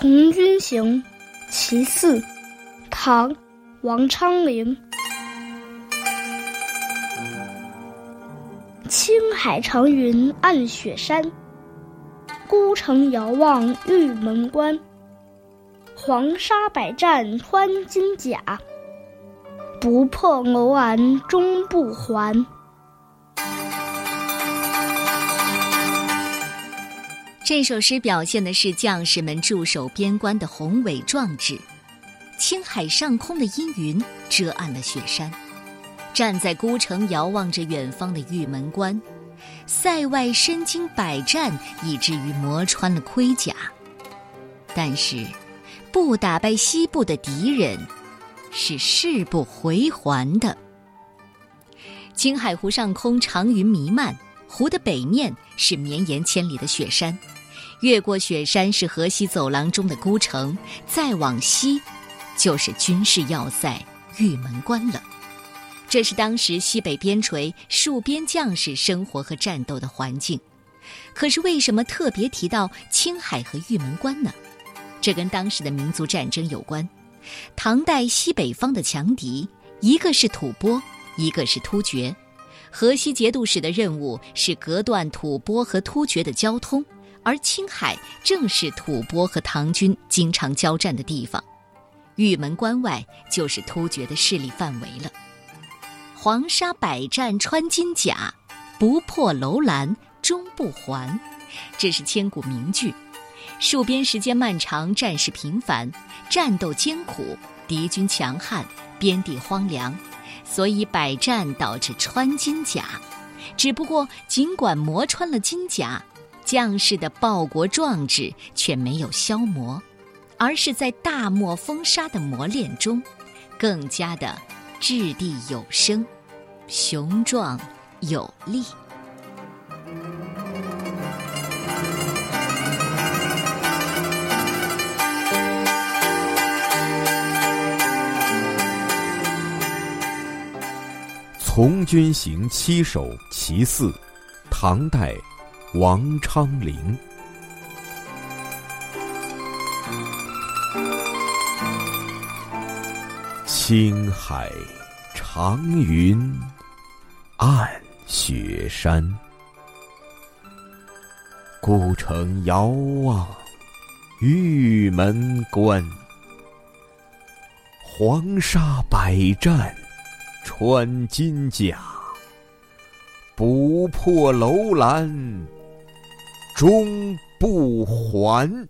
从军行·其四，唐·王昌龄。青海长云暗雪山，孤城遥望玉门关。黄沙百战穿金甲，不破楼兰终不还。这首诗表现的是将士们驻守边关的宏伟壮志。青海上空的阴云遮暗了雪山，站在孤城遥望着远方的玉门关，塞外身经百战，以至于磨穿了盔甲。但是，不打败西部的敌人，是誓不回还的。青海湖上空长云弥漫，湖的北面是绵延千里的雪山。越过雪山是河西走廊中的孤城，再往西，就是军事要塞玉门关了。这是当时西北边陲戍边将士生活和战斗的环境。可是为什么特别提到青海和玉门关呢？这跟当时的民族战争有关。唐代西北方的强敌，一个是吐蕃，一个是突厥。河西节度使的任务是隔断吐蕃和突厥的交通。而青海正是吐蕃和唐军经常交战的地方，玉门关外就是突厥的势力范围了。黄沙百战穿金甲，不破楼兰终不还，这是千古名句。戍边时间漫长，战事频繁，战斗艰苦，敌军强悍，边地荒凉，所以百战导致穿金甲。只不过，尽管磨穿了金甲。将士的报国壮志却没有消磨，而是在大漠风沙的磨练中，更加的掷地有声、雄壮有力。《从军行七首·其四》，唐代。王昌龄。青海长云暗雪山，孤城遥望玉门关。黄沙百战穿金甲，不破楼兰。终不还。